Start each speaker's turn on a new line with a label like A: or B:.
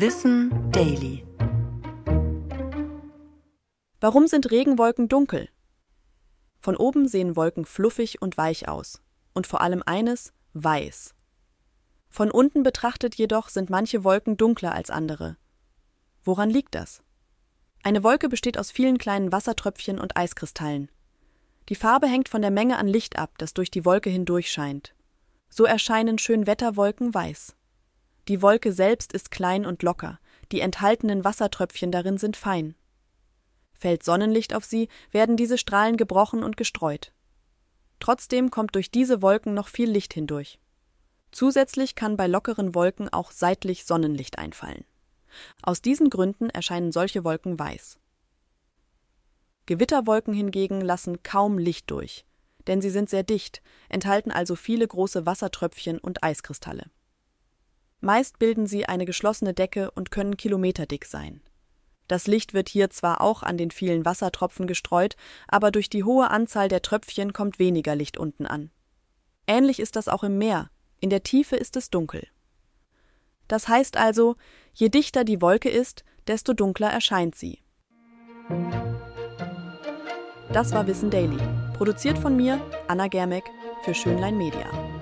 A: Wissen Daily.
B: Warum sind Regenwolken dunkel? Von oben sehen Wolken fluffig und weich aus. Und vor allem eines, weiß. Von unten betrachtet jedoch sind manche Wolken dunkler als andere. Woran liegt das? Eine Wolke besteht aus vielen kleinen Wassertröpfchen und Eiskristallen. Die Farbe hängt von der Menge an Licht ab, das durch die Wolke hindurch scheint. So erscheinen Schönwetterwolken weiß. Die Wolke selbst ist klein und locker, die enthaltenen Wassertröpfchen darin sind fein. Fällt Sonnenlicht auf sie, werden diese Strahlen gebrochen und gestreut. Trotzdem kommt durch diese Wolken noch viel Licht hindurch. Zusätzlich kann bei lockeren Wolken auch seitlich Sonnenlicht einfallen. Aus diesen Gründen erscheinen solche Wolken weiß. Gewitterwolken hingegen lassen kaum Licht durch, denn sie sind sehr dicht, enthalten also viele große Wassertröpfchen und Eiskristalle. Meist bilden sie eine geschlossene Decke und können kilometerdick sein. Das Licht wird hier zwar auch an den vielen Wassertropfen gestreut, aber durch die hohe Anzahl der Tröpfchen kommt weniger Licht unten an. Ähnlich ist das auch im Meer, in der Tiefe ist es dunkel. Das heißt also, je dichter die Wolke ist, desto dunkler erscheint sie. Das war Wissen Daily, produziert von mir, Anna Germeck, für Schönlein Media.